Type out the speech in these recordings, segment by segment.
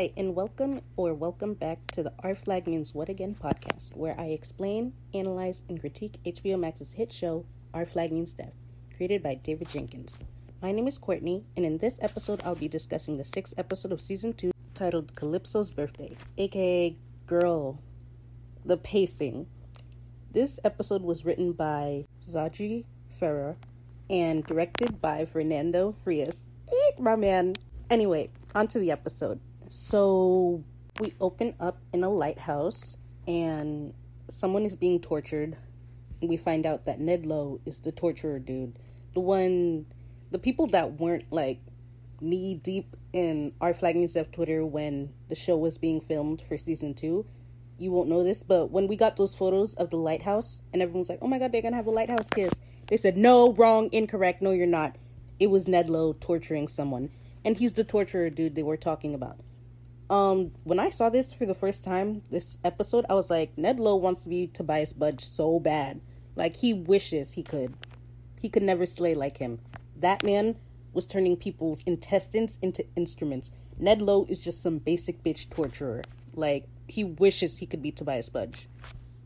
Hi, and welcome or welcome back to the Our Flag Means What Again podcast, where I explain, analyze, and critique HBO Max's hit show, Our Flag Means Death, created by David Jenkins. My name is Courtney, and in this episode, I'll be discussing the sixth episode of season two titled Calypso's Birthday, aka Girl, the Pacing. This episode was written by Zaji Ferrer and directed by Fernando Frias. Eek, my man. Anyway, on to the episode. So we open up in a lighthouse and someone is being tortured. We find out that Ned Low is the torturer dude. The one the people that weren't like knee deep in our flagging stuff Twitter when the show was being filmed for season two, you won't know this, but when we got those photos of the lighthouse and everyone's like, Oh my god, they're gonna have a lighthouse kiss they said, No, wrong, incorrect, no you're not. It was Ned Low torturing someone. And he's the torturer dude they were talking about um when I saw this for the first time, this episode, I was like, Ned Low wants to be Tobias Budge so bad. Like he wishes he could. He could never slay like him. That man was turning people's intestines into instruments. Ned Low is just some basic bitch torturer. Like he wishes he could be Tobias Budge.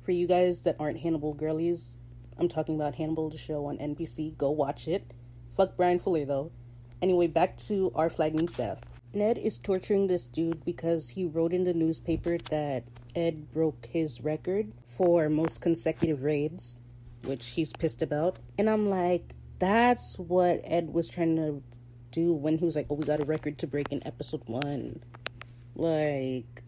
For you guys that aren't Hannibal girlies, I'm talking about Hannibal the show on NBC. Go watch it. Fuck Bryan Fuller though. Anyway, back to our flagging staff. Ned is torturing this dude because he wrote in the newspaper that Ed broke his record for most consecutive raids, which he's pissed about. And I'm like, that's what Ed was trying to do when he was like, oh, we got a record to break in episode one. Like,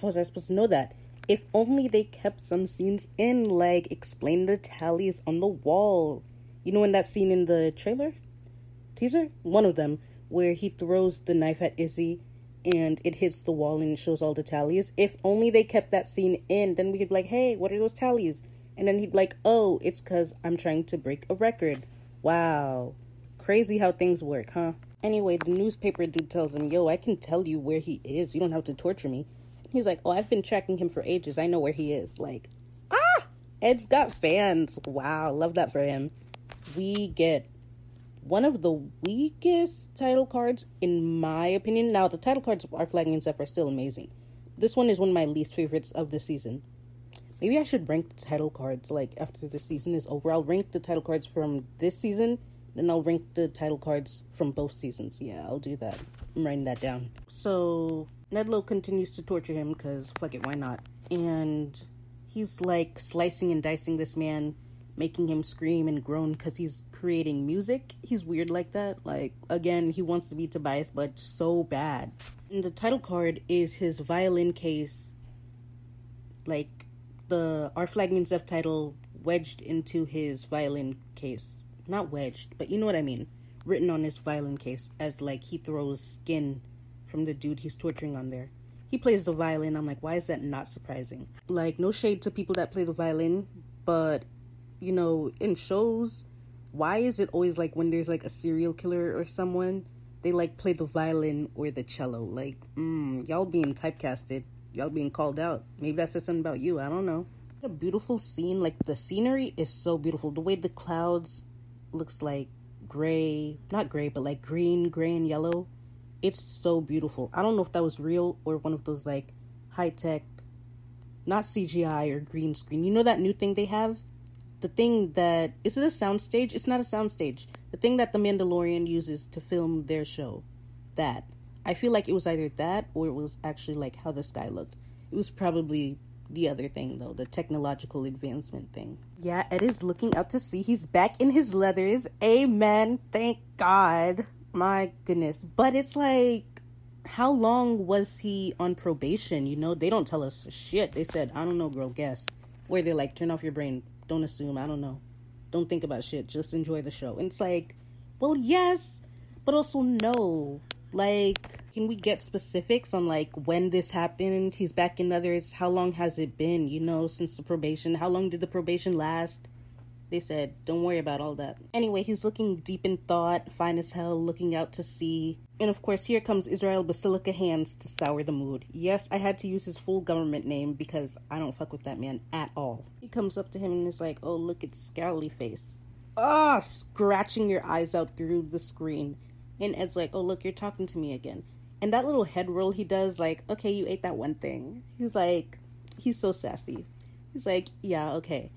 how was I supposed to know that? If only they kept some scenes in, like, explain the tallies on the wall. You know, in that scene in the trailer? Teaser? One of them where he throws the knife at Izzy and it hits the wall and shows all the tallies. If only they kept that scene in, then we could be like, hey, what are those tallies? And then he'd be like, oh, it's because I'm trying to break a record. Wow. Crazy how things work, huh? Anyway, the newspaper dude tells him, yo, I can tell you where he is. You don't have to torture me. He's like, oh, I've been tracking him for ages. I know where he is. Like, ah! Ed's got fans. Wow, love that for him. We get one of the weakest title cards, in my opinion. Now, the title cards of Flagging and stuff are still amazing. This one is one of my least favorites of the season. Maybe I should rank the title cards like after the season is over. I'll rank the title cards from this season, then I'll rank the title cards from both seasons. Yeah, I'll do that. I'm writing that down. So Ned Low continues to torture him because fuck it, why not? And he's like slicing and dicing this man making him scream and groan because he's creating music. He's weird like that. Like, again, he wants to be Tobias, Budge so bad. And the title card is his violin case, like the Our Flag Means Death title wedged into his violin case. Not wedged, but you know what I mean. Written on his violin case as like he throws skin from the dude he's torturing on there. He plays the violin. I'm like, why is that not surprising? Like, no shade to people that play the violin, but you know, in shows, why is it always like when there's like a serial killer or someone, they like play the violin or the cello? Like, mm, y'all being typecasted, y'all being called out. Maybe that says something about you. I don't know. A beautiful scene. Like the scenery is so beautiful. The way the clouds looks like gray, not gray, but like green, gray, and yellow. It's so beautiful. I don't know if that was real or one of those like high tech, not CGI or green screen. You know that new thing they have the thing that is it a soundstage? It's not a soundstage. The thing that the Mandalorian uses to film their show, that I feel like it was either that or it was actually like how the sky looked. It was probably the other thing though, the technological advancement thing. Yeah, Ed is looking out to see He's back in his leathers. Amen. Thank God. My goodness. But it's like how long was he on probation? You know, they don't tell us shit. They said, I don't know, girl, guess. Where they like turn off your brain, don't assume. I don't know. Don't think about shit. Just enjoy the show. And it's like, well, yes, but also no. Like, can we get specifics on like when this happened? He's back in others. How long has it been? You know, since the probation. How long did the probation last? They said, don't worry about all that. Anyway, he's looking deep in thought, fine as hell, looking out to sea. And of course, here comes Israel Basilica Hands to sour the mood. Yes, I had to use his full government name because I don't fuck with that man at all. He comes up to him and is like, oh, look, at Scowly Face. Ah, scratching your eyes out through the screen. And Ed's like, oh, look, you're talking to me again. And that little head roll he does, like, okay, you ate that one thing. He's like, he's so sassy. He's like, yeah, okay.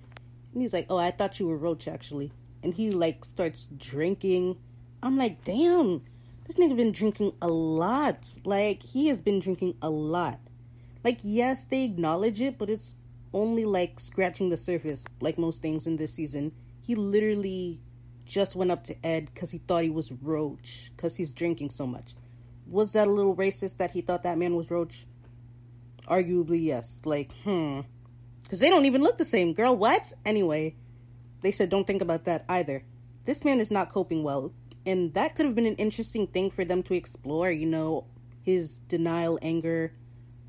And he's like, oh, I thought you were Roach, actually. And he, like, starts drinking. I'm like, damn, this nigga been drinking a lot. Like, he has been drinking a lot. Like, yes, they acknowledge it, but it's only, like, scratching the surface, like most things in this season. He literally just went up to Ed because he thought he was Roach because he's drinking so much. Was that a little racist that he thought that man was Roach? Arguably, yes. Like, hmm. Because they don't even look the same. Girl, what? Anyway, they said don't think about that either. This man is not coping well. And that could have been an interesting thing for them to explore, you know, his denial, anger,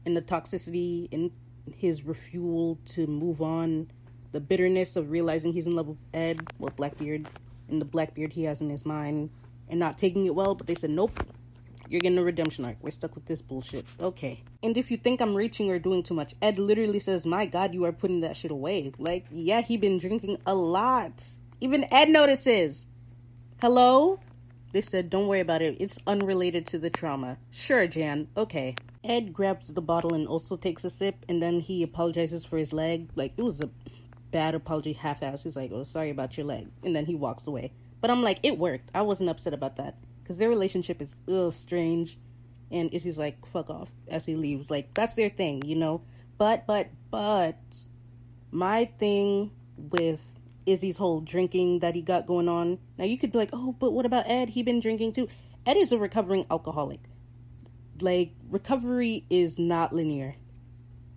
and the toxicity, and his refusal to move on, the bitterness of realizing he's in love with Ed, with Blackbeard, and the Blackbeard he has in his mind, and not taking it well. But they said, nope, you're getting a redemption arc. We're stuck with this bullshit. Okay. And if you think I'm reaching or doing too much, Ed literally says, My God, you are putting that shit away. Like, yeah, he been drinking a lot. Even Ed notices. Hello? They said, Don't worry about it. It's unrelated to the trauma. Sure, Jan. Okay. Ed grabs the bottle and also takes a sip, and then he apologizes for his leg. Like, it was a bad apology, half ass. He's like, Oh, sorry about your leg. And then he walks away. But I'm like, It worked. I wasn't upset about that because their relationship is a little strange. And Izzy's like fuck off as he leaves. Like that's their thing you know? But but but my thing with Izzy's whole drinking that he got going on now you could be like oh but what about Ed? He been drinking too. Ed is a recovering alcoholic. Like recovery is not linear.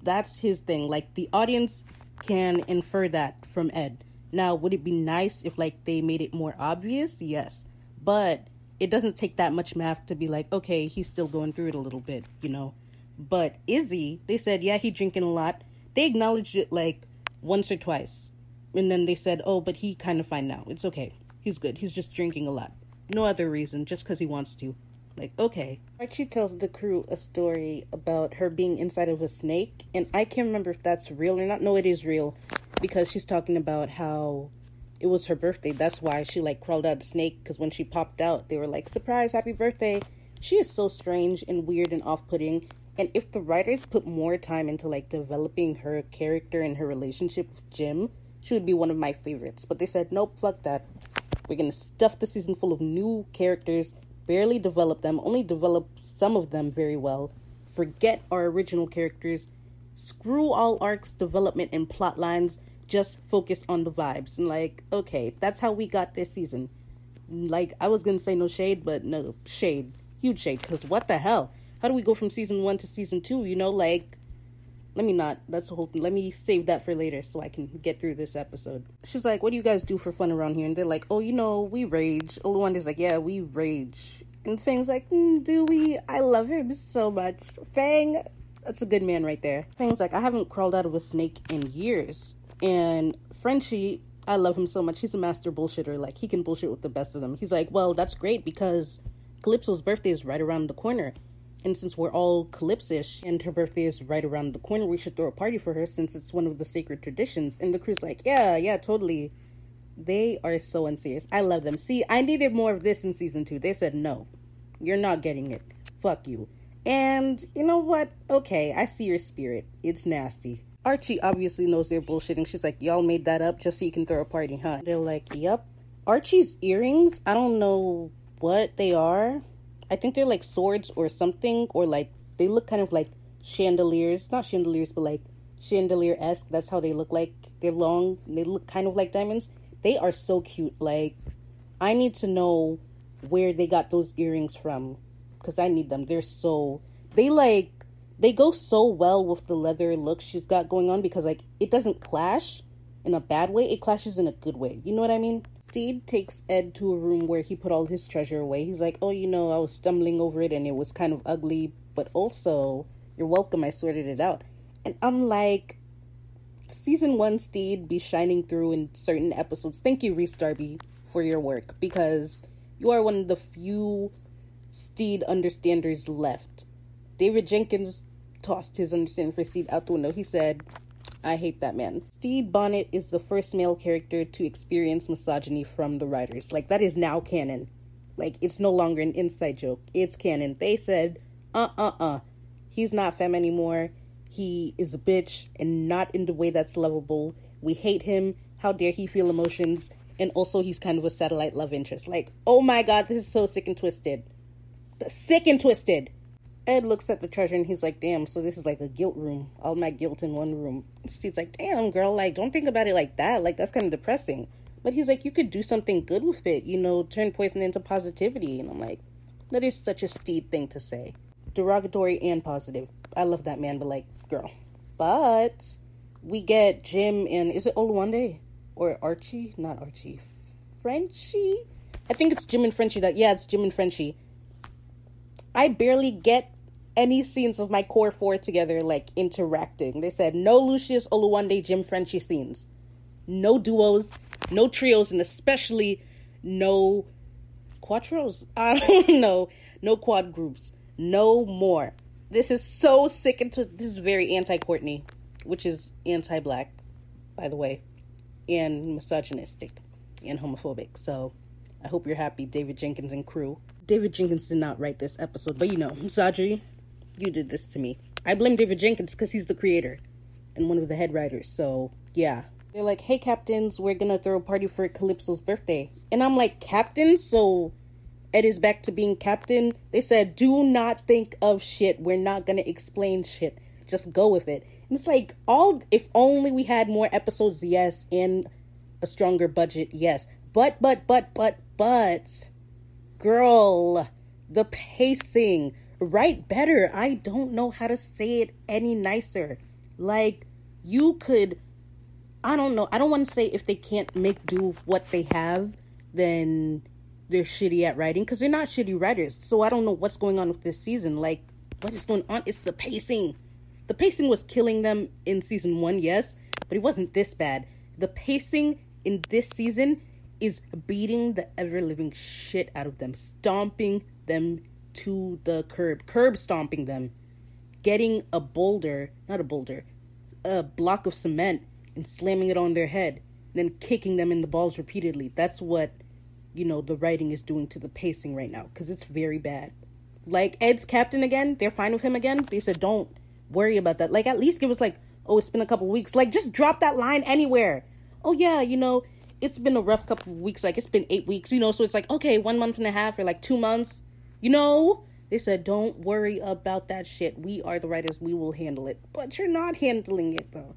That's his thing. Like the audience can infer that from Ed. Now would it be nice if like they made it more obvious? Yes. But it doesn't take that much math to be like, okay, he's still going through it a little bit, you know. But Izzy, they said, yeah, he drinking a lot. They acknowledged it like once or twice. And then they said, oh, but he kind of fine now. It's okay. He's good. He's just drinking a lot. No other reason, just because he wants to. Like, okay. Archie tells the crew a story about her being inside of a snake. And I can't remember if that's real or not. No, it is real. Because she's talking about how it was her birthday. That's why she like crawled out the snake because when she popped out, they were like, "Surprise, happy birthday!" She is so strange and weird and off-putting. And if the writers put more time into like developing her character and her relationship with Jim, she would be one of my favorites. But they said, "Nope, fuck that. We're gonna stuff the season full of new characters, barely develop them, only develop some of them very well. Forget our original characters." Screw all arcs, development, and plot lines just focus on the vibes. And like okay that's how we got this season. Like i was gonna say no shade but no shade. Huge shade because what the hell? How do we go from season one to season two you know? Like let me not that's the whole thing let me save that for later so i can get through this episode. She's like what do you guys do for fun around here? And they're like oh you know we rage. Is like yeah we rage. And fang's like mm, do we? I love him so much. Fang that's a good man right there. Fang's like i haven't crawled out of a snake in years and Frenchie, I love him so much. He's a master bullshitter. Like he can bullshit with the best of them. He's like, well, that's great because Calypso's birthday is right around the corner. And since we're all Calypsish and her birthday is right around the corner, we should throw a party for her since it's one of the sacred traditions. And the crew's like, yeah, yeah, totally. They are so unserious. I love them. See, I needed more of this in season two. They said, no, you're not getting it. Fuck you. And you know what? Okay, I see your spirit. It's nasty. Archie obviously knows they're bullshitting. She's like, y'all made that up just so you can throw a party, huh? They're like, yep. Archie's earrings, I don't know what they are. I think they're like swords or something, or like they look kind of like chandeliers. Not chandeliers, but like chandelier esque. That's how they look like. They're long, they look kind of like diamonds. They are so cute. Like, I need to know where they got those earrings from because I need them. They're so, they like they go so well with the leather look she's got going on because like it doesn't clash in a bad way it clashes in a good way. You know what i mean? Stede takes ed to a room where he put all his treasure away. He's like oh you know i was stumbling over it and it was kind of ugly but also you're welcome i sorted it out. And i'm like season one stede be shining through in certain episodes. Thank you rhys darby for your work because you are one of the few stede understanders left. David jenkins tossed his understanding for Stede out the window. He said, I hate that man. Stede Bonnet is the first male character to experience misogyny from the writers. Like, that is now canon. Like, it's no longer an inside joke. It's canon. They said, uh uh uh. He's not femme anymore. He is a bitch and not in the way that's lovable. We hate him. How dare he feel emotions? And also, he's kind of a satellite love interest. Like, oh my god, this is so sick and twisted. Sick and twisted. Ed looks at the treasure and he's like, damn, so this is like a guilt room. All my guilt in one room. She's like, damn, girl, like, don't think about it like that. Like, that's kind of depressing. But he's like, you could do something good with it, you know, turn poison into positivity. And I'm like, that is such a Stede thing to say. Derogatory and positive. I love that man, but like, girl. But we get Jim and is it Oluwande or Archie? Not Archie. Frenchie? I think it's Jim and Frenchie that yeah, it's Jim and Frenchie. I barely get any scenes of my core four together like interacting. They said no Lucius Oluwande Jim Frenchie scenes. No duos, no trios, and especially no quattros. I don't know. No quad groups. No more. This is so sick and this is very anti Courtney, which is anti black, by the way, and misogynistic and homophobic. So I hope you're happy, David Jenkins and crew. David Jenkins did not write this episode, but you know, Saji, you did this to me. I blame David Jenkins because he's the creator and one of the head writers. So yeah. They're like, hey, captains, we're gonna throw a party for Calypso's birthday. And I'm like, captain? So Ed is back to being captain. They said, do not think of shit. We're not gonna explain shit. Just go with it. And it's like, all, if only we had more episodes, yes, and a stronger budget, yes. But, but, but, but, but, girl, the pacing write better. I don't know how to say it any nicer. Like, you could, I don't know. I don't want to say if they can't make do what they have, then they're shitty at writing because they're not shitty writers. So I don't know what's going on with this season. Like, what is going on? It's the pacing. The pacing was killing them in season one, yes, but it wasn't this bad. The pacing in this season is beating the ever living shit out of them, stomping them to the curb, curb stomping them, getting a boulder, not a boulder, a block of cement and slamming it on their head, then kicking them in the balls repeatedly. That's what, you know, the writing is doing to the pacing right now because it's very bad. Like Ed's captain again, they're fine with him again. They said, don't worry about that. Like, at least give us, like, oh, it's been a couple weeks. Like, just drop that line anywhere. Oh, yeah, you know, it's been a rough couple weeks. Like, it's been eight weeks, you know, so it's like, okay, one month and a half or like two months you know, they said, don't worry about that shit. We are the writers. We will handle it. But you're not handling it, though.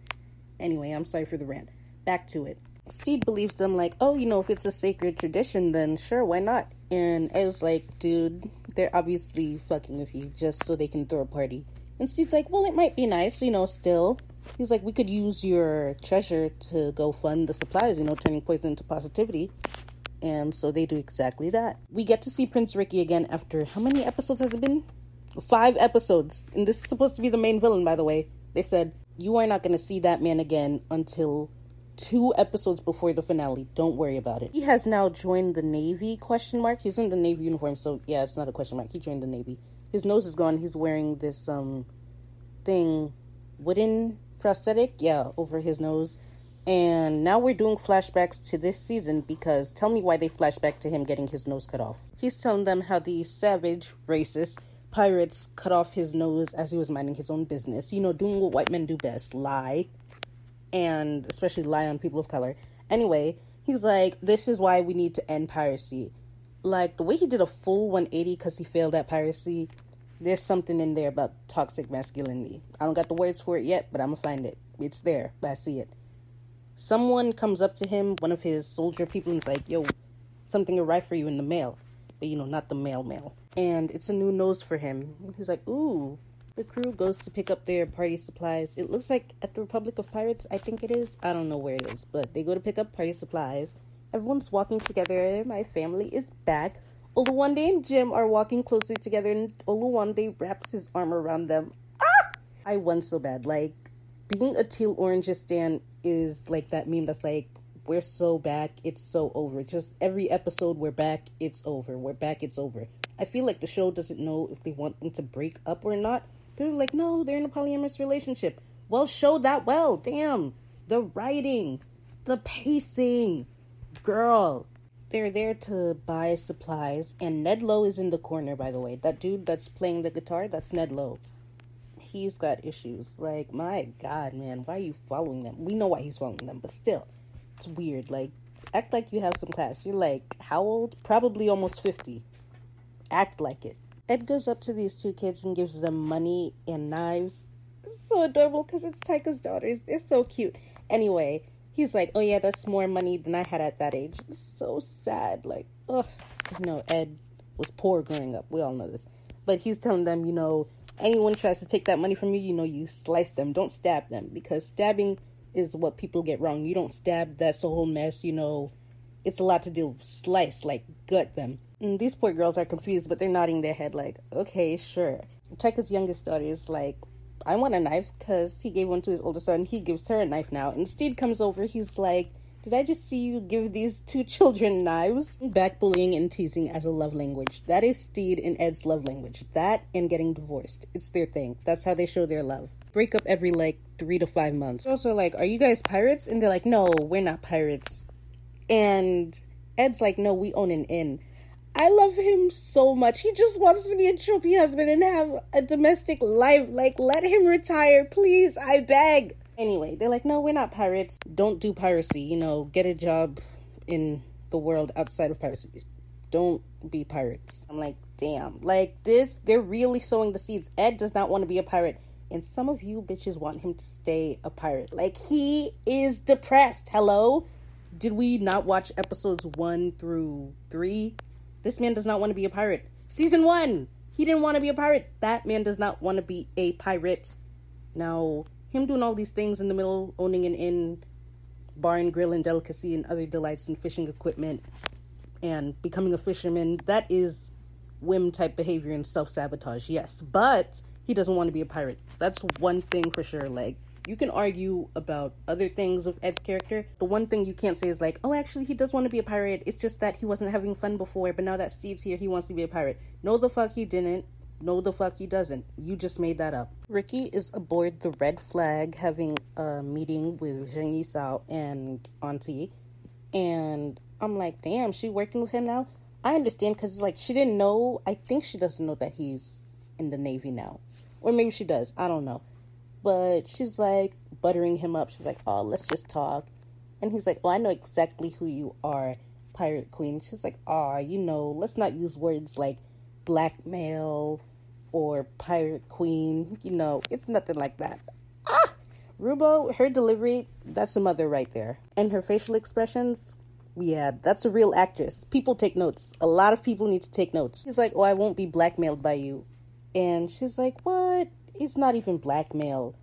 Anyway, I'm sorry for the rant. Back to it. Stede believes them, like, oh, you know, if it's a sacred tradition, then sure, why not? And Ed's like, dude, they're obviously fucking with you just so they can throw a party. And Stede's like, well, it might be nice, you know, still. He's like, we could use your treasure to go fund the supplies, you know, turning poison into positivity. And so they do exactly that. We get to see Prince Ricky again after how many episodes has it been? Five episodes. And this is supposed to be the main villain, by the way. They said, You are not going to see that man again until two episodes before the finale. Don't worry about it. He has now joined the Navy, question mark. He's in the Navy uniform, so yeah, it's not a question mark. He joined the Navy. His nose is gone. He's wearing this um thing, wooden prosthetic, yeah, over his nose. And now we're doing flashbacks to this season because tell me why they flashback to him getting his nose cut off. He's telling them how the savage, racist pirates cut off his nose as he was minding his own business. You know, doing what white men do best lie. And especially lie on people of color. Anyway, he's like, this is why we need to end piracy. Like, the way he did a full 180 because he failed at piracy, there's something in there about toxic masculinity. I don't got the words for it yet, but I'm gonna find it. It's there, I see it someone comes up to him, one of his soldier people, and is like, yo, something arrived for you in the mail. But, you know, not the mail mail. And it's a new nose for him. he's like, ooh. The crew goes to pick up their party supplies. It looks like at the Republic of Pirates, I think it is. I don't know where it is, but they go to pick up party supplies. Everyone's walking together. My family is back. Oluwande and Jim are walking closely together, and Oluwande wraps his arm around them. Ah! I won so bad. Like, being a teal orange stand is like that meme that's like we're so back, it's so over. Just every episode we're back, it's over. We're back, it's over. I feel like the show doesn't know if they want them to break up or not. They're like, no, they're in a polyamorous relationship. Well, show that well. Damn. The writing, the pacing. Girl, they're there to buy supplies, and Ned Low is in the corner, by the way. That dude that's playing the guitar, that's Ned Low. He's got issues. Like, my god, man, why are you following them? We know why he's following them, but still, it's weird. Like, act like you have some class. You're like, how old? Probably almost 50. Act like it. Ed goes up to these two kids and gives them money and knives. So adorable because it's Tyka's daughters. They're so cute. Anyway, he's like, "Oh yeah, that's more money than I had at that age." It's so sad. Like, ugh. You know, Ed was poor growing up. We all know this. But he's telling them, you know, anyone tries to take that money from you, you know, you slice them. Don't stab them because stabbing is what people get wrong. You don't stab. That's a whole mess. You know, it's a lot to do. Slice, like gut them. And these poor girls are confused, but they're nodding their head like, okay, sure. Tyka's youngest daughter is like, I want a knife because he gave one to his older son. He gives her a knife now. And Stede comes over. He's like, Did I just see you give these two children knives? Back bullying and teasing as a love language. That is Stede and Ed's love language. That and getting divorced. It's their thing. That's how they show their love. Break up every like three to five months. Also, like, Are you guys pirates? And they're like, No, we're not pirates. And Ed's like, No, we own an inn. I love him so much. He just wants to be a trophy husband and have a domestic life. Like, let him retire, please. I beg. Anyway, they're like, no, we're not pirates. Don't do piracy. You know, get a job in the world outside of piracy. Don't be pirates. I'm like, damn. Like, this, they're really sowing the seeds. Ed does not want to be a pirate. And some of you bitches want him to stay a pirate. Like, he is depressed. Hello? Did we not watch episodes one through three? This man does not want to be a pirate. Season one, he didn't want to be a pirate. That man does not want to be a pirate. Now, him doing all these things in the middle, owning an inn, bar and grill and delicacy and other delights and fishing equipment, and becoming a fisherman, that is whim type behavior and self sabotage, yes. But he doesn't want to be a pirate. That's one thing for sure. Like, you can argue about other things of Ed's character. The one thing you can't say is like, oh, actually, he does want to be a pirate. It's just that he wasn't having fun before, but now that Stede's here, he wants to be a pirate. No, the fuck he didn't. No, the fuck he doesn't. You just made that up. Ricky is aboard the Red Flag having a meeting with Zheng Yisao and Auntie. And I'm like, damn, she working with him now? I understand because, like, she didn't know. I think she doesn't know that he's in the Navy now. Or maybe she does. I don't know. But she's like buttering him up. She's like, oh, let's just talk. And he's like, oh, I know exactly who you are, Pirate Queen. She's like, oh, you know, let's not use words like blackmail or Pirate Queen. You know, it's nothing like that. Ah! Ruibo, her delivery, that's a mother right there. And her facial expressions, yeah, that's a real actress. People take notes. A lot of people need to take notes. He's like, oh, I won't be blackmailed by you. And she's like, what? it's not even blackmail.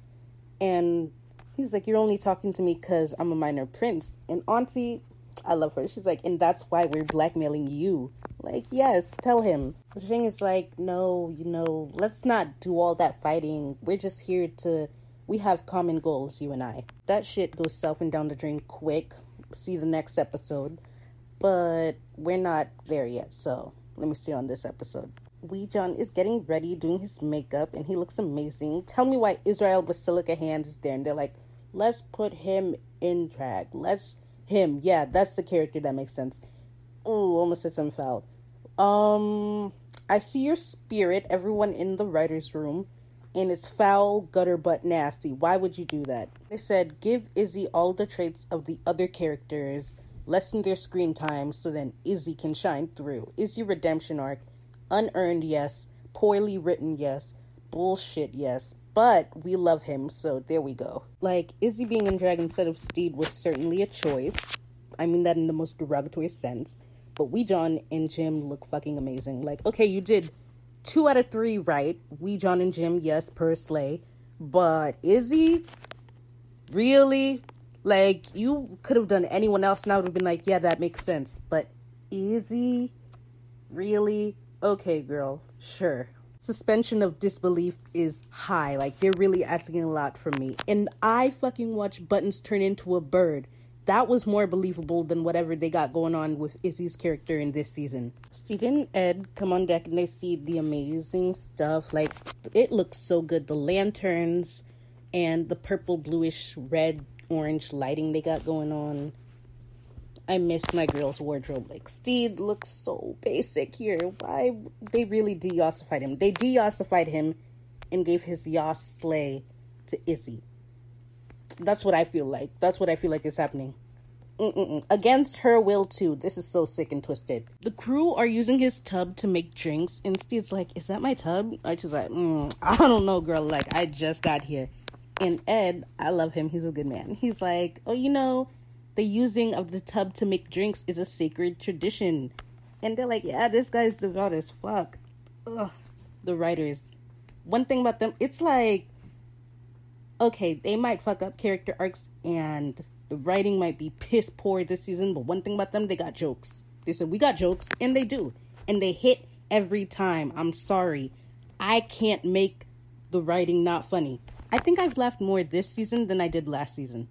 And he's like, You're only talking to me because I'm a minor prince. And Auntie, I love her. She's like, And that's why we're blackmailing you. Like, yes, tell him. Zheng is like, No, you know, let's not do all that fighting. We're just here to. We have common goals, you and I. That shit goes south and down the drain quick. See the next episode. But we're not there yet, so let me stay on this episode. Wee John is getting ready, doing his makeup, and he looks amazing. Tell me why Israel Basilica Hands is there. And they're like, let's put him in drag. Let's him. Yeah, that's the character that makes sense. Oh, almost said something foul. Um, I see your spirit, everyone in the writer's room, and it's foul, gutter, but nasty. Why would you do that? They said, give Izzy all the traits of the other characters, lessen their screen time so then Izzy can shine through. Izzy redemption arc Unearned, yes. Poorly written, yes. Bullshit, yes. But we love him, so there we go. Like, Izzy being in drag instead of Stede was certainly a choice. I mean that in the most derogatory sense. But Wee, John and Jim look fucking amazing. Like, okay, you did two out of three right. Wee, John and Jim, yes, per slay. But Izzy, really? Like, you could have done anyone else and I would have been like, yeah, that makes sense. But Izzy, really? okay, girl, sure. Suspension of disbelief is high. Like, they're really asking a lot from me. And I fucking watch Buttons turn into a bird. That was more believable than whatever they got going on with Izzy's character in this season. Stede and Ed come on deck and they see the amazing stuff. Like, it looks so good. The lanterns and the purple, bluish, red, orange lighting they got going on. I miss my girl's wardrobe. Like Stede looks so basic here. Why they really de-ossified him? They de-ossified him and gave his Yas sleigh to Izzy. That's what I feel like. That's what I feel like is happening. Mm-mm-mm. Against her will too. This is so sick and twisted. The crew are using his tub to make drinks, and Stede's like, "Is that my tub?" Archie's like, mm, "I don't know, girl. Like I just got here." And Ed, I love him. He's a good man. He's like, "Oh, you know." the using of the tub to make drinks is a sacred tradition. And they're like, yeah, this guy's devout as fuck. Ugh. The writers. One thing about them, it's like, okay, they might fuck up character arcs and the writing might be piss poor this season, but one thing about them, they got jokes. They said, we got jokes, and they do. And they hit every time. I'm sorry. I can't make the writing not funny. I think I've laughed more this season than I did last season.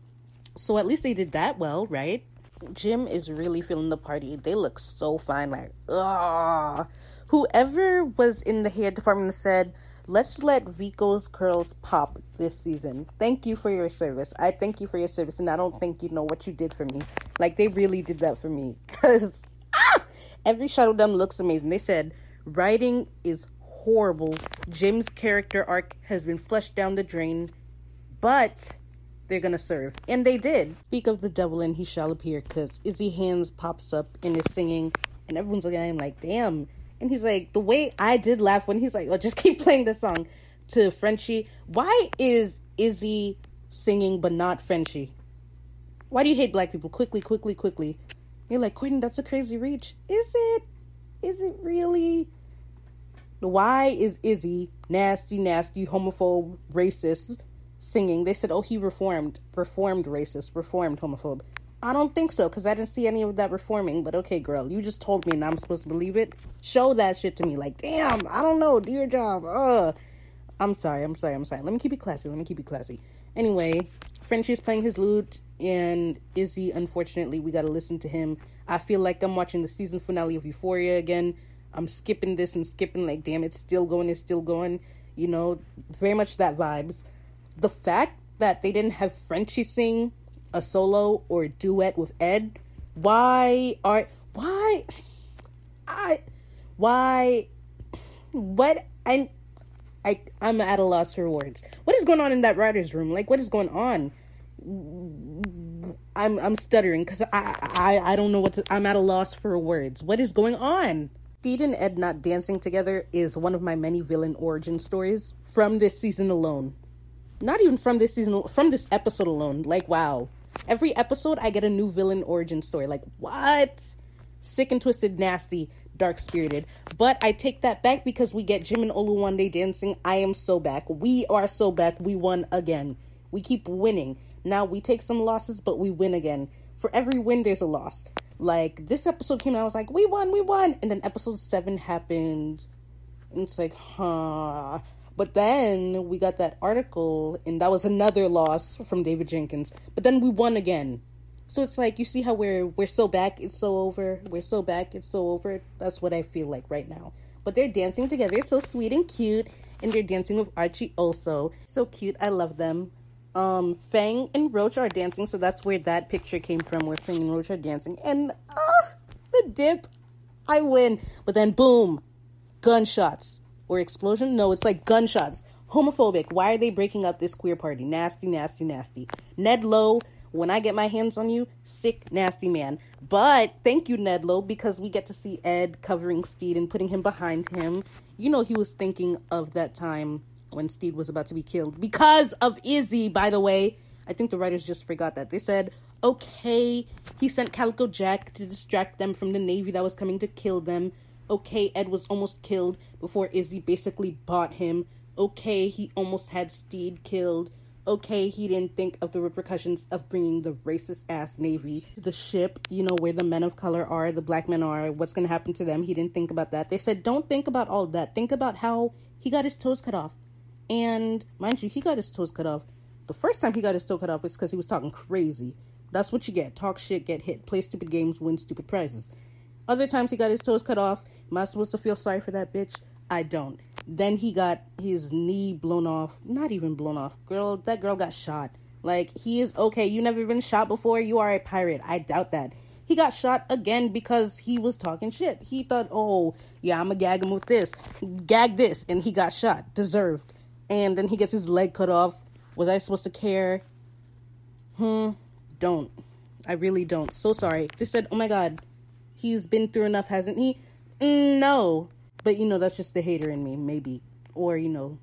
So at least they did that well, right? Jim is really feeling the party. They look so fine. Like, ah. Whoever was in the hair department said, let's let Vico's curls pop this season. Thank you for your service. I thank you for your service, and I don't think you know what you did for me. Like, they really did that for me. Because ah, every shot of them looks amazing. They said, writing is horrible. Jim's character arc has been flushed down the drain, but they're gonna serve. And they did. Speak of the devil and he shall appear because Izzy Hands pops up and is singing and everyone's looking at him like, damn. And he's like, the way I did laugh when he's like, oh, just keep playing this song to Frenchie. Why is Izzy singing but not Frenchie? Why do you hate black people? Quickly, quickly, quickly. You're like, Quentin, that's a crazy reach. Is it? Is it really? Why is Izzy nasty, nasty, homophobe, racist, singing, they said, "Oh, he reformed, reformed racist, reformed homophobe." I don't think so because I didn't see any of that reforming. But okay, girl, you just told me and I'm supposed to believe it. Show that shit to me. Like, damn, I don't know. Do your job. Ugh. I'm sorry. I'm sorry. I'm sorry. Let me keep it classy. Let me keep it classy. Anyway, Frenchie's playing his lute, and Izzy, unfortunately, we got to listen to him. I feel like I'm watching the season finale of Euphoria again. I'm skipping this and skipping, like, damn, it's still going, it's still going. You know, very much that vibes the fact that they didn't have Frenchie sing a solo or a duet with Ed, why are why I why what and I I'm at a loss for words. What is going on in that writers' room? Like what is going on? I'm I'm stuttering because I, I I don't know what to, I'm at a loss for words. What is going on? Stede and Ed not dancing together is one of my many villain origin stories from this season alone not even from this season, from this episode alone. Like, wow. Every episode, I get a new villain origin story. Like, what? Sick and twisted, nasty, dark spirited. But I take that back because we get Jim and Oluwande dancing. I am so back. We are so back. We won again. We keep winning. Now we take some losses, but we win again. For every win, there's a loss. Like this episode came out, I was like, we won, we won. And then episode seven happened. And it's like, huh. But then we got that article, and that was another loss from David Jenkins. But then we won again. So it's like you see how we're we're so back, it's so over. We're so back, it's so over. That's what I feel like right now. But they're dancing together, so sweet and cute, and they're dancing with Archie also. So cute. I love them. Um, Fang and Roach are dancing, so that's where that picture came from, where Fang and Roach are dancing. And ah, the dip, I win. But then boom, gunshots or explosion. No, it's like gunshots. Homophobic. Why are they breaking up this queer party? Nasty, nasty, nasty. Ned Low, when I get my hands on you, sick, nasty man. But thank you, Ned Low, because we get to see Ed covering Stede and putting him behind him. You know, he was thinking of that time when Stede was about to be killed because of Izzy, by the way. I think the writers just forgot that. They said, okay, he sent Calico Jack to distract them from the Navy that was coming to kill them. Okay, Ed was almost killed before Izzy basically bought him. Okay, he almost had Stede killed. Okay, he didn't think of the repercussions of bringing the racist ass Navy to the ship, you know, where the men of color are, the black men are, what's going to happen to them. He didn't think about that. They said, don't think about all that. Think about how he got his toes cut off. And mind you, he got his toes cut off. The first time he got his toe cut off was because he was talking crazy. That's what you get. Talk shit, get hit, play stupid games, win stupid prizes. Other times he got his toes cut off. Am I supposed to feel sorry for that bitch? I don't. Then he got his knee blown off. Not even blown off. Girl, that girl got shot. Like, he is okay. You never been shot before? You are a pirate. I doubt that. He got shot again because he was talking shit. He thought, oh, yeah, I'm gonna gag him with this, gag this, and he got shot. Deserved. And then he gets his leg cut off. Was I supposed to care? Hmm, don't. I really don't. So sorry. They said, oh my god, he's been through enough, hasn't he? Mm, no. But, you know, that's just the hater in me, maybe. Or, you know,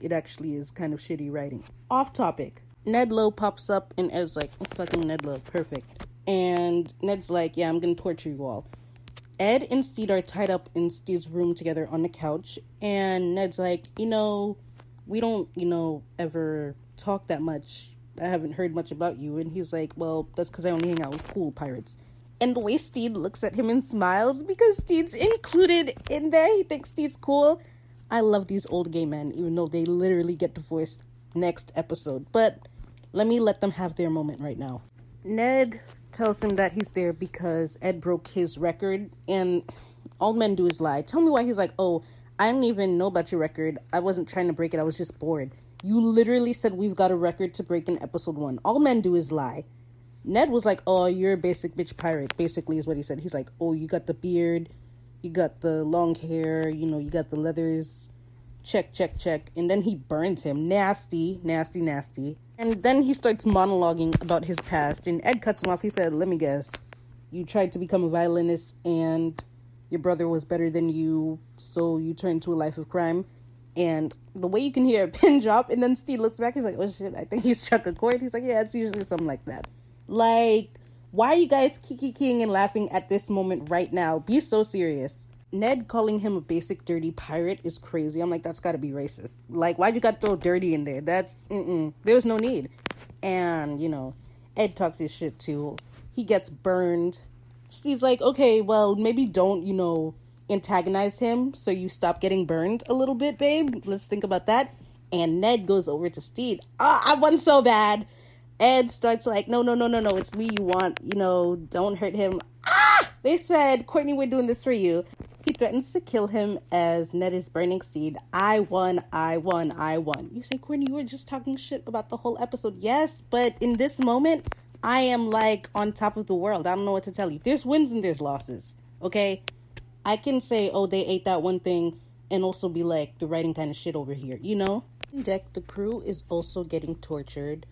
it actually is kind of shitty writing. Off topic. Ned Low pops up and Ed's like, oh, fucking Ned Low, perfect. And Ned's like, yeah, I'm gonna torture you all. Ed and Stede are tied up in Stede's room together on the couch, and Ned's like, you know, we don't, you know, ever talk that much. I haven't heard much about you. And he's like, well, that's because I only hang out with cool pirates. And the way Stede looks at him and smiles because Stede's included in there. He thinks Stede's cool. I love these old gay men, even though they literally get divorced next episode. But let me let them have their moment right now. Ned tells him that he's there because Ed broke his record, and all men do is lie. Tell me why he's like, oh, I didn't even know about your record. I wasn't trying to break it, I was just bored. You literally said we've got a record to break in episode one. All men do is lie. Ned was like, oh, you're a basic bitch pirate, basically, is what he said. He's like, oh, you got the beard, you got the long hair, you know, you got the leathers. Check, check, check. And then he burns him. Nasty, nasty, nasty. And then he starts monologuing about his past. And Ed cuts him off. He said, Let me guess. You tried to become a violinist and your brother was better than you, so you turned to a life of crime. And the way you can hear a pin drop, and then Stede looks back, he's like, Oh shit, I think he struck a chord. He's like, Yeah, it's usually something like that. Like, why are you guys kiki keying and laughing at this moment right now? Be so serious. Ned calling him a basic dirty pirate is crazy. I'm like, that's got to be racist. Like, why'd you got to throw dirty in there? That's, mm-mm. There was no need. And, you know, Ed talks his shit too. He gets burned. Stede's like, okay, well, maybe don't, you know, antagonize him so you stop getting burned a little bit, babe. Let's think about that. And Ned goes over to Stede. Ah, I want so bad. Ed starts like, no, no, no, no, no, it's me you want, you know, don't hurt him. Ah! They said, Courtney, we're doing this for you. He threatens to kill him as Ned is burning Stede. I won, I won, I won. You say, Courtney, you were just talking shit about the whole episode. Yes, but in this moment, I am like on top of the world. I don't know what to tell you. There's wins and there's losses. Okay? I can say, oh, they ate that one thing and also be like, the writing kind of shit over here, you know? Deck, the crew is also getting tortured.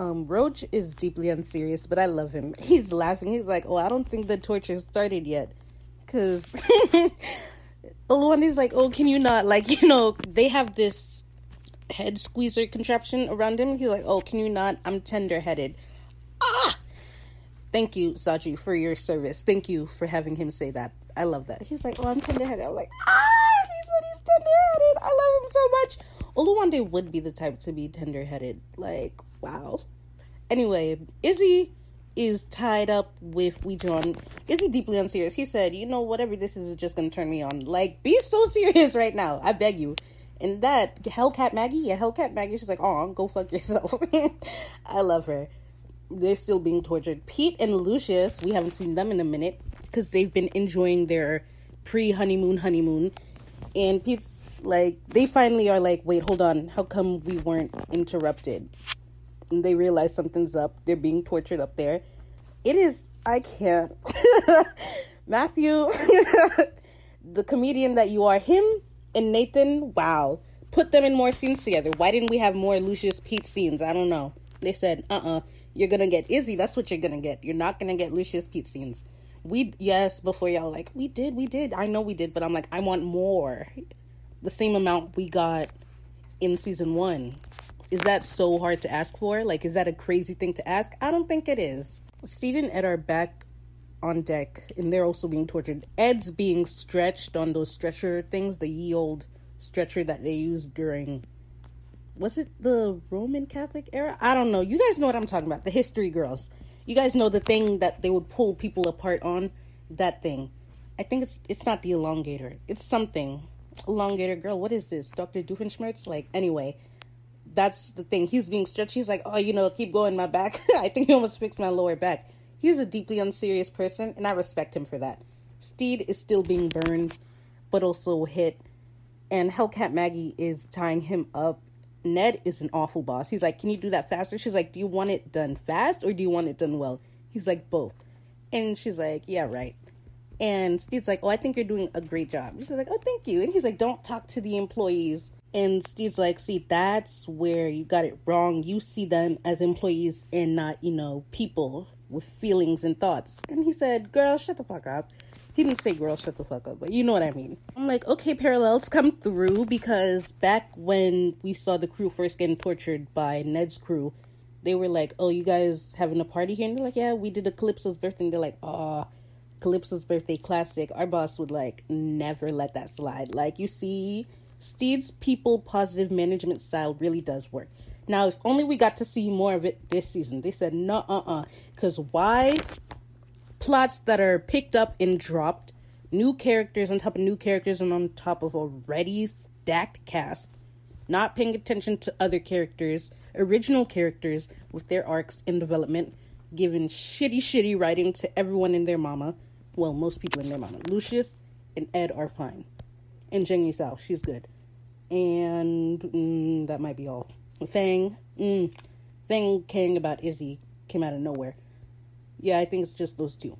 Um, Roach is deeply unserious, but I love him. He's laughing. He's like, oh, I don't think the torture started yet because Oluwande's like, oh, can you not like you know they have this head squeezer contraption around him. He's like, oh, can you not? I'm tender headed. Ah, thank you, Saji, for your service. Thank you for having him say that. I love that. He's like, oh, I'm tender headed. I'm like, ah, he said he's tender headed. I love him so much. Oluwande would be the type to be tender headed. Like, wow. Anyway, Izzy is tied up with Wee John. He deeply unserious? He said, you know, whatever this is is just gonna turn me on. Like, be so serious right now. I beg you. And that Hellcat Maggie, yeah, Hellcat Maggie, she's like, oh, go fuck yourself. I love her. They're still being tortured. Pete and Lucius, we haven't seen them in a minute because they've been enjoying their pre honeymoon honeymoon. And Pete's like, they finally are like, wait, hold on. How come we weren't interrupted? and they realize something's up. They're being tortured up there. It is, I can't. Matthew, the comedian that you are, him and Nathan, wow. Put them in more scenes together. Why didn't we have more Lucius Pete scenes? I don't know. They said, uh uh-uh, uh, you gonna get Izzy. That's what you're gonna get. You're not gonna get Lucius Pete scenes. We, yes, before y'all like, we did, we did. I know we did, but I'm like, I want more. The same amount we got in season one is that so hard to ask for? Like, is that a crazy thing to ask? I don't think it is. Stede and Ed are back on deck, and they're also being tortured. Ed's being stretched on those stretcher things, the ye old stretcher that they used during. Was it the Roman Catholic era? I don't know. You guys know what I'm talking about. The history girls. You guys know the thing that they would pull people apart on? That thing. I think it's it's not the elongator. It's something. Elongator girl. What is this? Dr. Doofenshmirtz? Like, anyway that's the thing. He's being stretched. He's like, oh, you know, keep going my back. I think he almost fixed my lower back. He's a deeply unserious person, and I respect him for that. Stede is still being burned, but also hit. And Hellcat Maggie is tying him up. Ned is an awful boss. He's like, can you do that faster? She's like, do you want it done fast or do you want it done well? He's like, both. And she's like, yeah, right. And Stede's like, oh, I think you're doing a great job. She's like, oh, thank you. And he's like, don't talk to the employees. And Stede's like, see, that's where you got it wrong. You see them as employees and not, you know, people with feelings and thoughts. And he said, girl, shut the fuck up. He didn't say girl, shut the fuck up, but you know what I mean. I'm like, okay, parallels come through because back when we saw the crew first getting tortured by Ned's crew, they were like, oh, you guys having a party here? And they're like, yeah, we did a Calypso's birthday. And they're like, oh, Calypso's birthday classic. Our boss would like never let that slide. Like, you see, Stede's people positive management style really does work. Now, if only we got to see more of it this season. They said, no, uh uh. Because why plots that are picked up and dropped, new characters on top of new characters and on top of already stacked cast, not paying attention to other characters, original characters with their arcs in development, giving shitty, shitty writing to everyone and their mama. Well, most people in their mama. Lucius and Ed are fine. And Zheng Yi Sao, she's good. And mm, that might be all. Fang, mm, Fang caring about Izzy came out of nowhere. Yeah, I think it's just those two.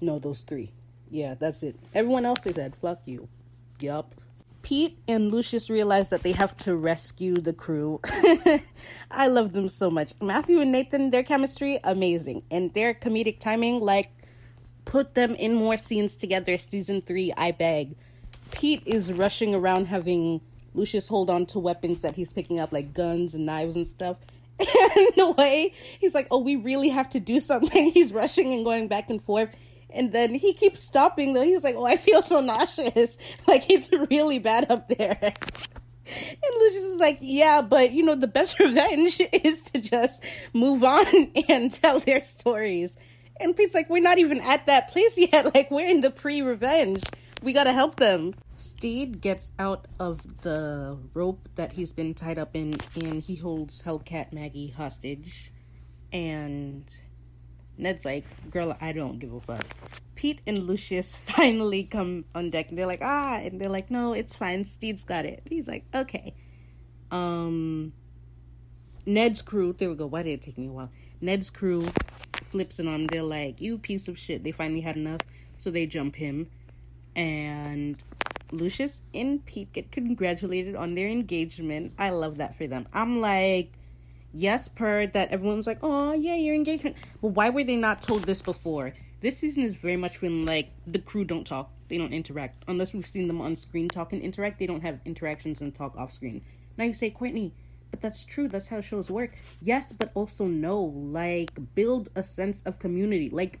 No, those three. Yeah, that's it. Everyone else they said, fuck you. Yup. Pete and Lucius realize that they have to rescue the crew. I love them so much. Matthew and Nathan, their chemistry, amazing. And their comedic timing, like, put them in more scenes together. Season three, I beg. Pete is rushing around having Lucius hold on to weapons that he's picking up, like guns and knives and stuff. In a way, he's like, oh, we really have to do something. He's rushing and going back and forth. And then he keeps stopping though. He's like, oh, I feel so nauseous. Like it's really bad up there. And Lucius is like, yeah, but you know, the best revenge is to just move on and tell their stories. And Pete's like, we're not even at that place yet. Like, we're in the pre revenge. We gotta help them. Stede gets out of the rope that he's been tied up in and he holds Hellcat Maggie hostage. And Ned's like, girl, I don't give a fuck. Pete and Lucius finally come on deck and they're like, ah, and they're like, no, it's fine. Stede's got it. He's like, okay. Um, Ned's crew, there we go. Why did it take me a while? Ned's crew flips it on. They're like, you piece of shit. They finally had enough. So they jump him. And Lucius and Pete get congratulated on their engagement. I love that for them. I'm like, yes, per that everyone's like, oh yeah, your engagement. But why were they not told this before? This season is very much when like the crew don't talk, they don't interact unless we've seen them on screen talk and interact. They don't have interactions and talk off screen. Now you say, Courtney, but that's true. That's how shows work. Yes, but also no. Like build a sense of community. Like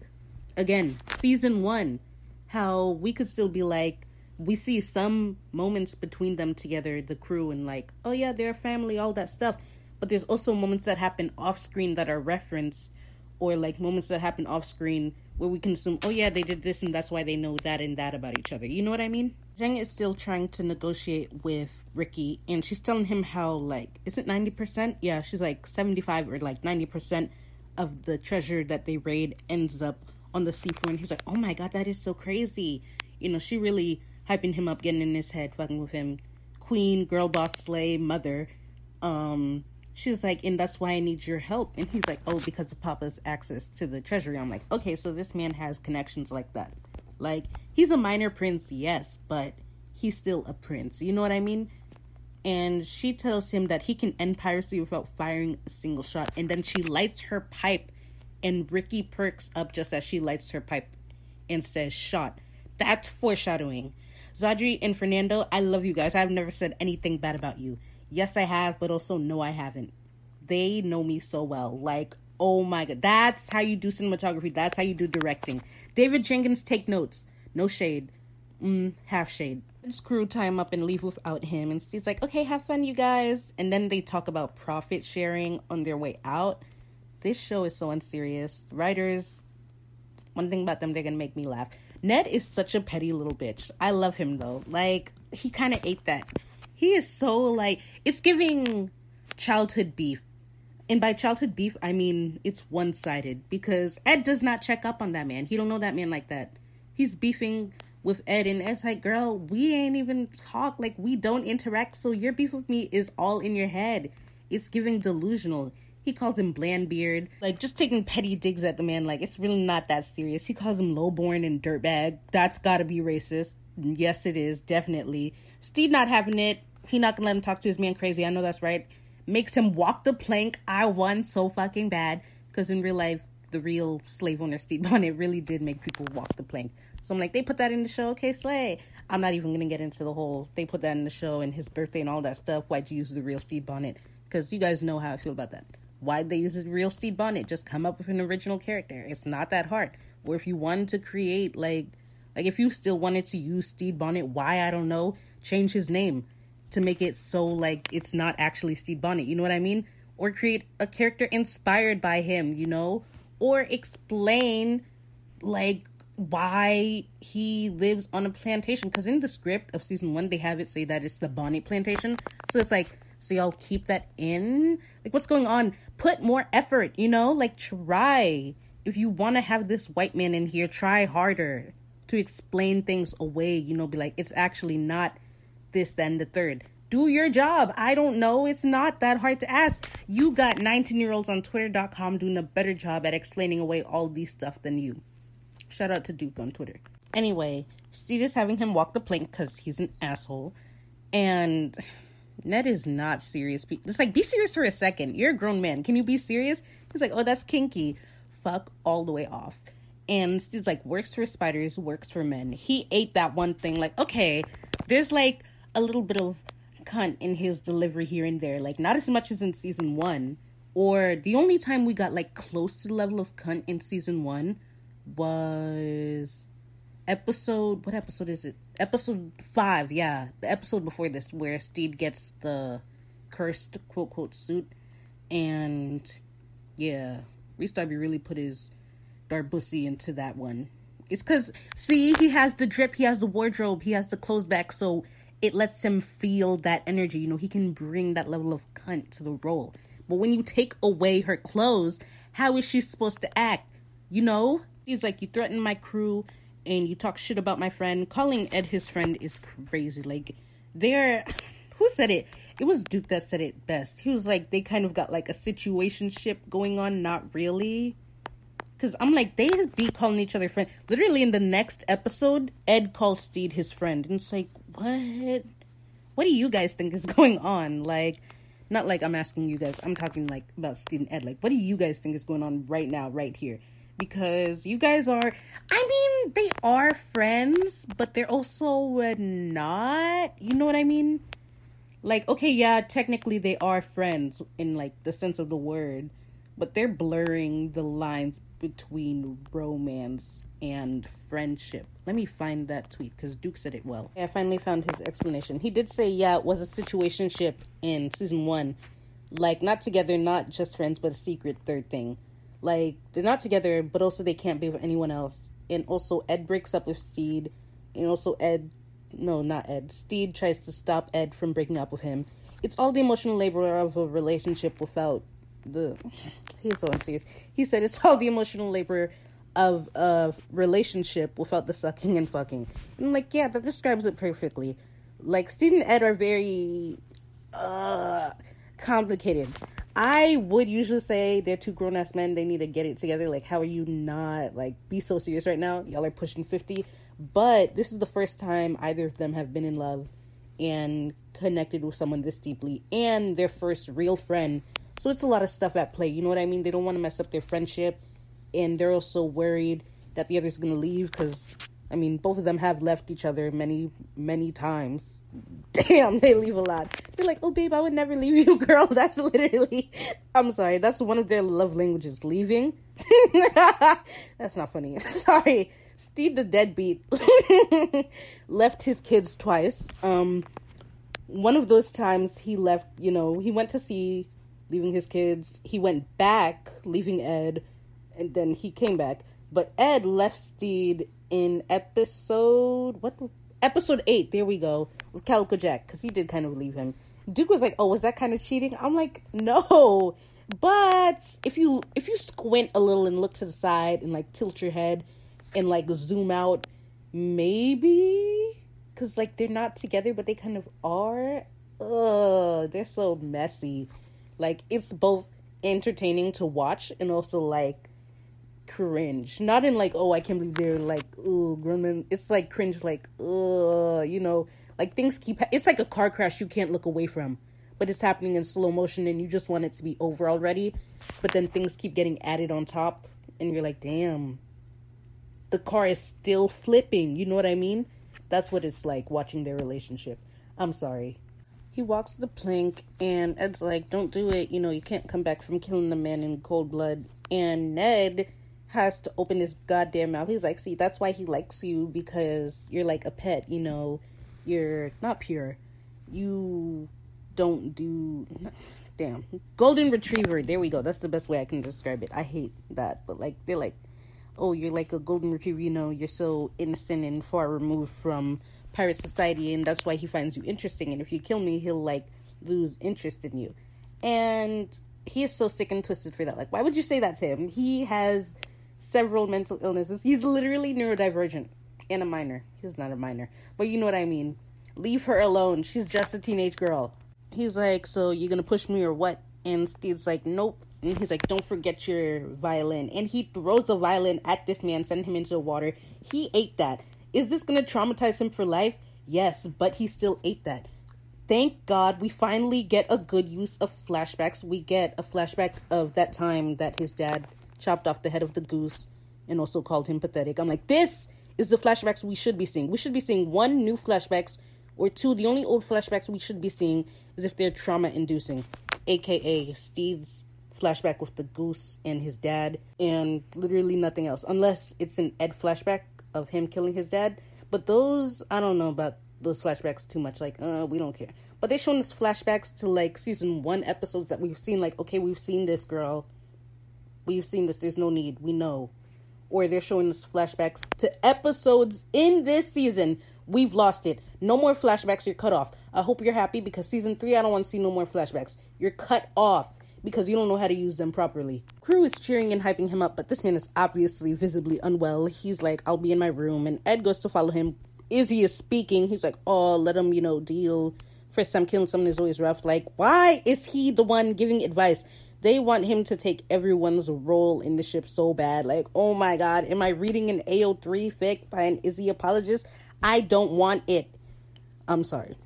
again, season one, how we could still be like we see some moments between them together, the crew, and like, oh yeah, they're a family, all that stuff. But there's also moments that happen off screen that are referenced, or like moments that happen off screen where we can assume, oh yeah, they did this and that's why they know that and that about each other. You know what I mean? Zheng is still trying to negotiate with Ricky, and she's telling him how like, is it ninety percent? Yeah, she's like seventy five or like ninety percent of the treasure that they raid ends up on the seafloor, and he's like, oh my god, that is so crazy. You know, she really hyping him up, getting in his head, fucking with him. Queen, girl boss, slay, mother. Um, she's like, and that's why I need your help. And he's like, oh, because of Papa's access to the treasury. I'm like, okay, so this man has connections like that. Like, he's a minor prince, yes, but he's still a prince. You know what I mean? And she tells him that he can end piracy without firing a single shot. And then she lights her pipe, and Ricky perks up just as she lights her pipe and says, shot. That's foreshadowing. Zadri and Fernando, I love you guys. I've never said anything bad about you. Yes, I have, but also no, I haven't. They know me so well. Like, oh my god, that's how you do cinematography. That's how you do directing. David Jenkins, take notes. No shade. Mm, half shade. Screw time up and leave without him. And Stede's like, okay, have fun, you guys. And then they talk about profit sharing on their way out. This show is so unserious. Writers, one thing about them, they're gonna make me laugh. Ned is such a petty little bitch. I love him though. Like he kind of ate that. He is so like it's giving childhood beef. And by childhood beef, I mean it's one-sided because Ed does not check up on that man. He don't know that man like that. He's beefing with Ed and Ed's like, "Girl, we ain't even talk like we don't interact, so your beef with me is all in your head." It's giving delusional. He calls him Blandbeard. Like, just taking petty digs at the man. Like, it's really not that serious. He calls him lowborn and dirtbag. That's gotta be racist. Yes, it is. Definitely. Steed not having it. He not gonna let him talk to his man crazy. I know that's right. Makes him walk the plank. I won so fucking bad. Because in real life, the real slave owner Stede Bonnet really did make people walk the plank. So I'm like, they put that in the show, okay, Slay. I'm not even gonna get into the whole they put that in the show and his birthday and all that stuff. Why'd you use the real Stede Bonnet? Because you guys know how I feel about that. Why'd they use the real Stede Bonnet? Just come up with an original character. It's not that hard. Or if you wanted to create like like if you still wanted to use Stede Bonnet, why I don't know, change his name to make it so like it's not actually Stede Bonnet. You know what I mean? Or create a character inspired by him, you know? Or explain like why he lives on a plantation because in the script of season one they have it say that it's the bonnet plantation so it's like so y'all keep that in. Like what's going on? Put more effort you know? Like try. If you want to have this white man in here try harder to explain things away you know? Be like it's actually not this then the third. Do your job. I don't know. It's not that hard to ask. You got 19 year olds on twitter.com doing a better job at explaining away all these stuff than you. Shout out to Duke on Twitter. Anyway, Stede is having him walk the plank because he's an asshole. And Ned is not serious. It's like, be serious for a second. You're a grown man. Can you be serious? He's like, oh, that's kinky. Fuck all the way off. And Stede's like, works for spiders, works for men. He ate that one thing. Like, okay, there's like a little bit of cunt in his delivery here and there. Like, not as much as in season one. Or the only time we got like close to the level of cunt in season one was episode what episode is it? Episode five, yeah. The episode before this where Stede gets the cursed quote quote suit and yeah, Rhys Darby really put his Darbussy into that one. It's cause see, he has the drip, he has the wardrobe, he has the clothes back, so it lets him feel that energy. You know, he can bring that level of cunt to the role. But when you take away her clothes, how is she supposed to act? You know? He's like, you threaten my crew and you talk shit about my friend. Calling Ed his friend is crazy. Like, they're. Who said it? It was Duke that said it best. He was like, they kind of got like a situationship going on, not really. Because I'm like, they be calling each other friend. Literally, in the next episode, Ed calls Stede his friend. And it's like, what? What do you guys think is going on? Like, not like I'm asking you guys. I'm talking like about Stede and Ed. Like, what do you guys think is going on right now, right here? Because you guys are I mean, they are friends, but they're also not. You know what I mean? Like, okay, yeah, technically they are friends in like the sense of the word, but they're blurring the lines between romance and friendship. Let me find that tweet because Duke said it well. I finally found his explanation. He did say, yeah, it was a situationship in season one. Like, not together, not just friends, but a secret third thing. Like they're not together, but also they can't be with anyone else. And also Ed breaks up with Stede, and also Ed, no, not Ed. Stede tries to stop Ed from breaking up with him. It's all the emotional labor of a relationship without the. He's so unserious. He said it's all the emotional labor of a relationship without the sucking and fucking. And I'm like, yeah, that describes it perfectly. Like Stede and Ed are very uh complicated. I would usually say they're two grown ass men. They need to get it together. Like, how are you not like be so serious right now? Y'all are pushing fifty, but this is the first time either of them have been in love and connected with someone this deeply, and their first real friend. So it's a lot of stuff at play. You know what I mean? They don't want to mess up their friendship, and they're also worried that the other's gonna leave because, I mean, both of them have left each other many, many times damn, they leave a lot. They're like, oh, babe, I would never leave you, girl. That's literally, I'm sorry, that's one of their love languages, leaving. that's not funny. sorry. Stede the deadbeat left his kids twice. Um, one of those times he left, you know, he went to sea, leaving his kids. He went back, leaving Ed, and then he came back. But Ed left Stede in episode what the episode eight, there we go, with Calico Jack, because he did kind of leave him. Duke was like, "Oh, was that kind of cheating?" I'm like, "No." But if you if you squint a little and look to the side and like tilt your head and like zoom out, maybe because like they're not together, but they kind of are. Ugh, they're so messy. Like it's both entertaining to watch and also like cringe. Not in like, oh, I can't believe they're like, oh, grown men. It's like cringe, like, uh, you know, like things keep. It's like a car crash you can't look away from, but it's happening in slow motion and you just want it to be over already. But then things keep getting added on top, and you're like, damn, the car is still flipping. You know what I mean? That's what it's like watching their relationship. I'm sorry. He walks the plank, and Ed's like, Don't do it. You know, you can't come back from killing the man in cold blood. And Ned has to open his goddamn mouth. He's like, See, that's why he likes you because you're like a pet, you know. You're not pure. You don't do. Damn. Golden Retriever. There we go. That's the best way I can describe it. I hate that. But, like, they're like, Oh, you're like a golden retriever, you know, you're so innocent and far removed from pirate society and that's why he finds you interesting and if you kill me he'll like lose interest in you and he is so sick and twisted for that like why would you say that to him he has several mental illnesses. He's literally neurodivergent and a minor. He's not a minor but you know what i mean. Leave her alone. She's just a teenage girl. He's like so you're gonna push me or what? And stede's like nope. And he's like don't forget your violin. And he throws the violin at this man send him into the water. He ate that. Is this to traumatize him for life? Yes, but he still ate that. Thank God we finally get a good use of flashbacks. We get a flashback of that time that his dad chopped off the head of the goose and also called him pathetic. I'm like, this is the flashbacks we should be seeing. We should be seeing one new flashbacks or two. The only old flashbacks we should be seeing is if they're trauma inducing, aka Stede's flashback with the goose and his dad, and literally nothing else, unless it's an Ed flashback of him killing his dad. But those, I don't know about those flashbacks too much. Like, uh, we don't care. But they shown us flashbacks to like season one episodes that we've seen. Like, okay, we've seen this girl. We've seen this. There's no need. We know. Or they're showing us flashbacks to episodes in this season. We've lost it. No more flashbacks. You're cut off. I hope you're happy because season three, I don't want to see no more flashbacks. You're cut off because you don't know how to use them properly. Crew is cheering and hyping him up, but this man is obviously visibly unwell. He's like, I'll be in my room, and Ed goes to follow him. Izzy is speaking. He's like, Oh, let him, you know, deal. First time killing someone is always rough. Like, why is he the one giving advice? They want him to take everyone's role in the ship so bad. Like, oh my god, am I reading an AO3 fic by an Izzy apologist? I don't want it. I'm sorry.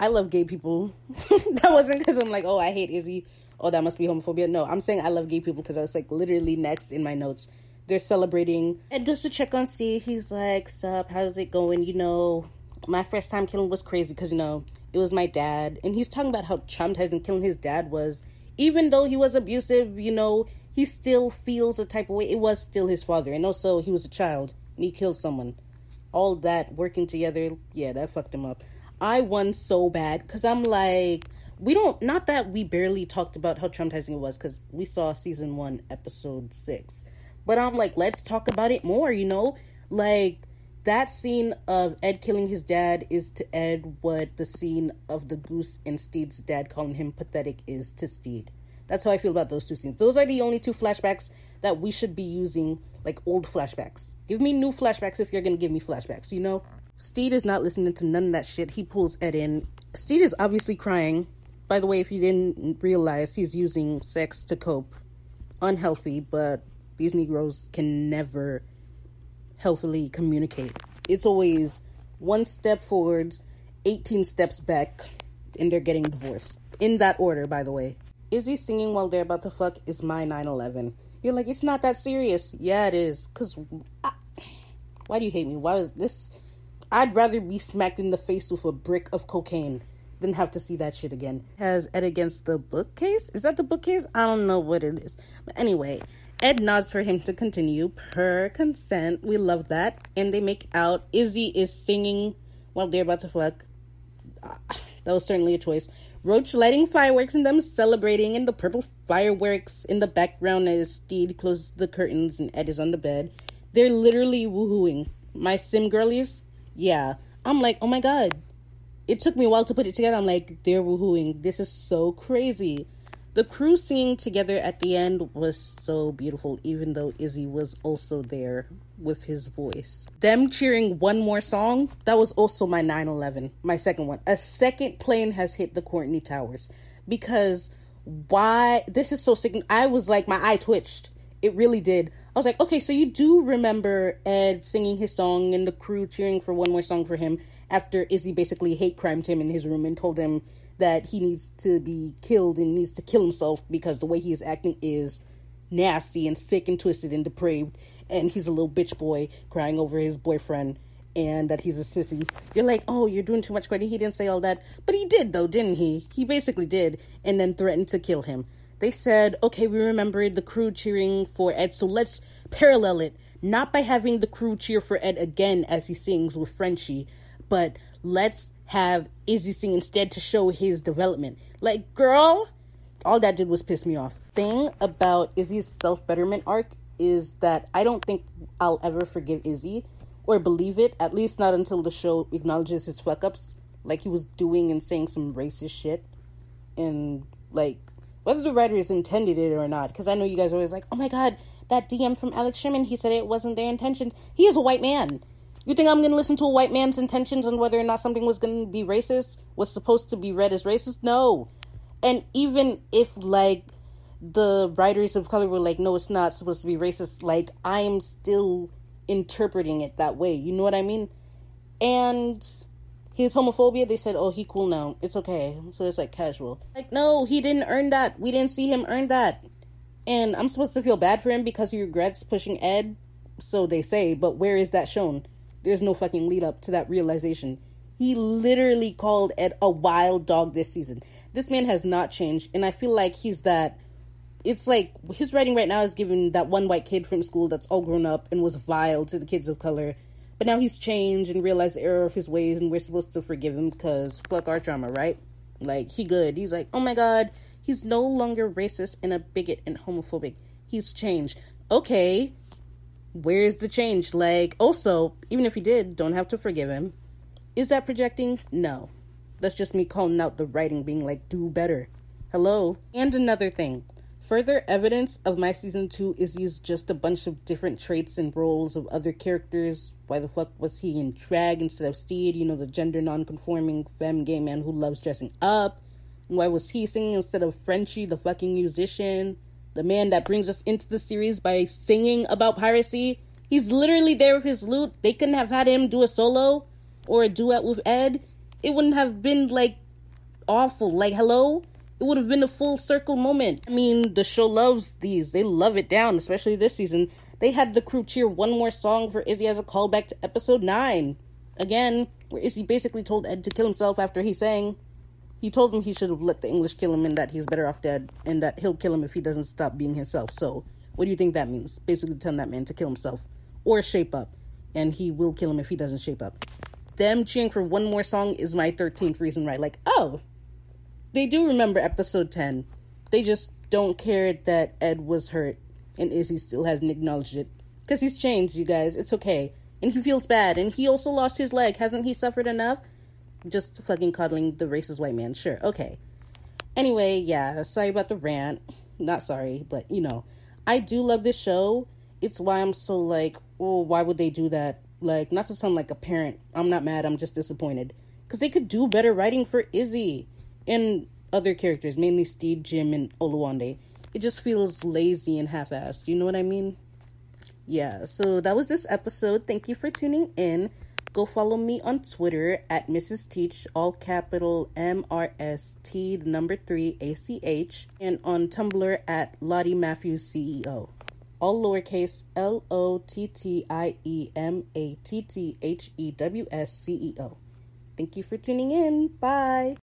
I love gay people. that wasn't because I'm like, oh, I hate Izzy oh, that must be homophobia. No, I'm saying I love gay people because I was like literally next in my notes. They're celebrating. Ed goes to check on C, He's like, sup, how's it going? You know, my first time killing was crazy because, you know, it was my dad. And he's talking about how traumatizing killing his dad was. Even though he was abusive, you know, he still feels a type of way. It was still his father. And also, he was a child and he killed someone. All that working together, yeah, that fucked him up. I won so bad because I'm like, we don't not that we barely talked about how traumatizing it was because we saw season one episode six but i'm like let's talk about it more you know like that scene of ed killing his dad is to ed what the scene of the goose and stede's dad calling him pathetic is to stede. That's how i feel about those two scenes. Those are the only two flashbacks that we should be using like old flashbacks. Give me new flashbacks if you're gonna give me flashbacks you know? Stede is not listening to none of that shit. He pulls ed in. Stede is obviously crying. By the way, if you didn't realize, he's using sex to cope. Unhealthy, but these Negroes can never healthily communicate. It's always one step forward, 18 steps back, and they're getting divorced. In that order, by the way. Izzy singing while they're about to fuck is my 9 11. You're like, it's not that serious. Yeah, it is. Because why do you hate me? Why is this? I'd rather be smacked in the face with a brick of cocaine than have to see that shit again. Has Ed against the bookcase? Is that the bookcase? I don't know what it is. But anyway, Ed nods for him to continue per consent. We love that. And they make out. Izzy is singing while they're about to fuck. Ah, that was certainly a choice. Roach lighting fireworks and them celebrating, and the purple fireworks in the background as Stede closes the curtains and Ed is on the bed. They're literally woohooing. My sim girlies, yeah. I'm like, oh my god, it took me a while to put it together. I'm like, they're woohooing. This is so crazy. The crew singing together at the end was so beautiful, even though Izzy was also there with his voice. Them cheering one more song, that was also my 9 11, my second one. A second plane has hit the Courtney Towers because why this is so sick. I was like, my eye twitched. It really did. I was like, okay, so you do remember Ed singing his song and the crew cheering for one more song for him after Izzy basically hate crimed him in his room and told him that he needs to be killed and needs to kill himself because the way he is acting is nasty and sick and twisted and depraved and he's a little bitch boy crying over his boyfriend and that he's a sissy. You're like, oh, you're doing too much credit. He didn't say all that. But he did, though, didn't he? He basically did, and then threatened to kill him. They said, okay, we remembered the crew cheering for Ed, so let's parallel it. Not by having the crew cheer for Ed again as he sings with Frenchie, but let's have Izzy sing instead to show his development. Like, girl, all that did was piss me off. Thing about Izzy's self betterment arc is that I don't think I'll ever forgive Izzy or believe it, at least not until the show acknowledges his fuck ups, like he was doing and saying some racist shit. And, like, whether the writers intended it or not, because I know you guys are always like, oh my god, that DM from Alex Sherman, he said it wasn't their intention. He is a white man. You think I'm going to listen to a white man's intentions on whether or not something was going to be racist, was supposed to be read as racist? No. And even if, like, the writers of color were like, no, it's not supposed to be racist, like, I'm still interpreting it that way. You know what I mean? And his homophobia, they said, oh, he cool now. It's okay. So it's like casual. Like, no, he didn't earn that. We didn't see him earn that. And I'm supposed to feel bad for him because he regrets pushing Ed. So they say, but where is that shown? There's no fucking lead up to that realization. He literally called Ed a wild dog this season. This man has not changed, and I feel like he's that it's like his writing right now is giving that one white kid from school that's all grown up and was vile to the kids of color. But now he's changed and realized the error of his ways, and we're supposed to forgive him because fuck our drama, right? Like, he good. He's like, oh my god, he's no longer racist and a bigot and homophobic. He's changed. Okay, where's the change? Like, also, even if he did, don't have to forgive him. Is that projecting? No. That's just me calling out the writing, being like, do better. Hello? And another thing Further evidence of my season two is used just a bunch of different traits and roles of other characters. Why the fuck was he in drag instead of Stede? You know, the gender non-conforming femme gay man who loves dressing up. why was he singing instead of Frenchie, the fucking musician? The man that brings us into the series by singing about piracy. He's literally there with his lute. They couldn't have had him do a solo or a duet with Ed. It wouldn't have been like awful. Like, hello? it would have been a full circle moment. I mean, the show loves these. They love it down, especially this season. They had the crew cheer one more song for Izzy as a callback to episode 9. Again, where Izzy basically told Ed to kill himself after he sang. He told him he should have let the English kill him and that he's better off dead and that he'll kill him if he doesn't stop being himself. So, what do you think that means? Basically telling that man to kill himself or shape up. And he will kill him if he doesn't shape up. Them cheering for one more song is my 13th reason, right? Like, oh, they do remember episode 10. They just don't care that Ed was hurt and Izzy still hasn't acknowledged it. Because he's changed, you guys. It's okay. And he feels bad. And he also lost his leg. Hasn't he suffered enough? Just fucking cuddling the racist white man. Sure, okay. Anyway, yeah, sorry about the rant. Not sorry, but you know. I do love this show. It's why I'm so like, oh, why would they do that? Like, not to sound like a parent. I'm not mad, I'm just disappointed. Because they could do better writing for Izzy and other characters, mainly Stede, Jim, and Oluwande. It just feels lazy and half-assed. You know what I mean? Yeah. So that was this episode. Thank you for tuning in. Go follow me on Twitter at Mrs. Teach, all capital M R S T, the number three A C H, and on Tumblr at Lottie Matthews CEO. All lowercase L O T T I E M A T T H E W S C E O. Thank you for tuning in. Bye.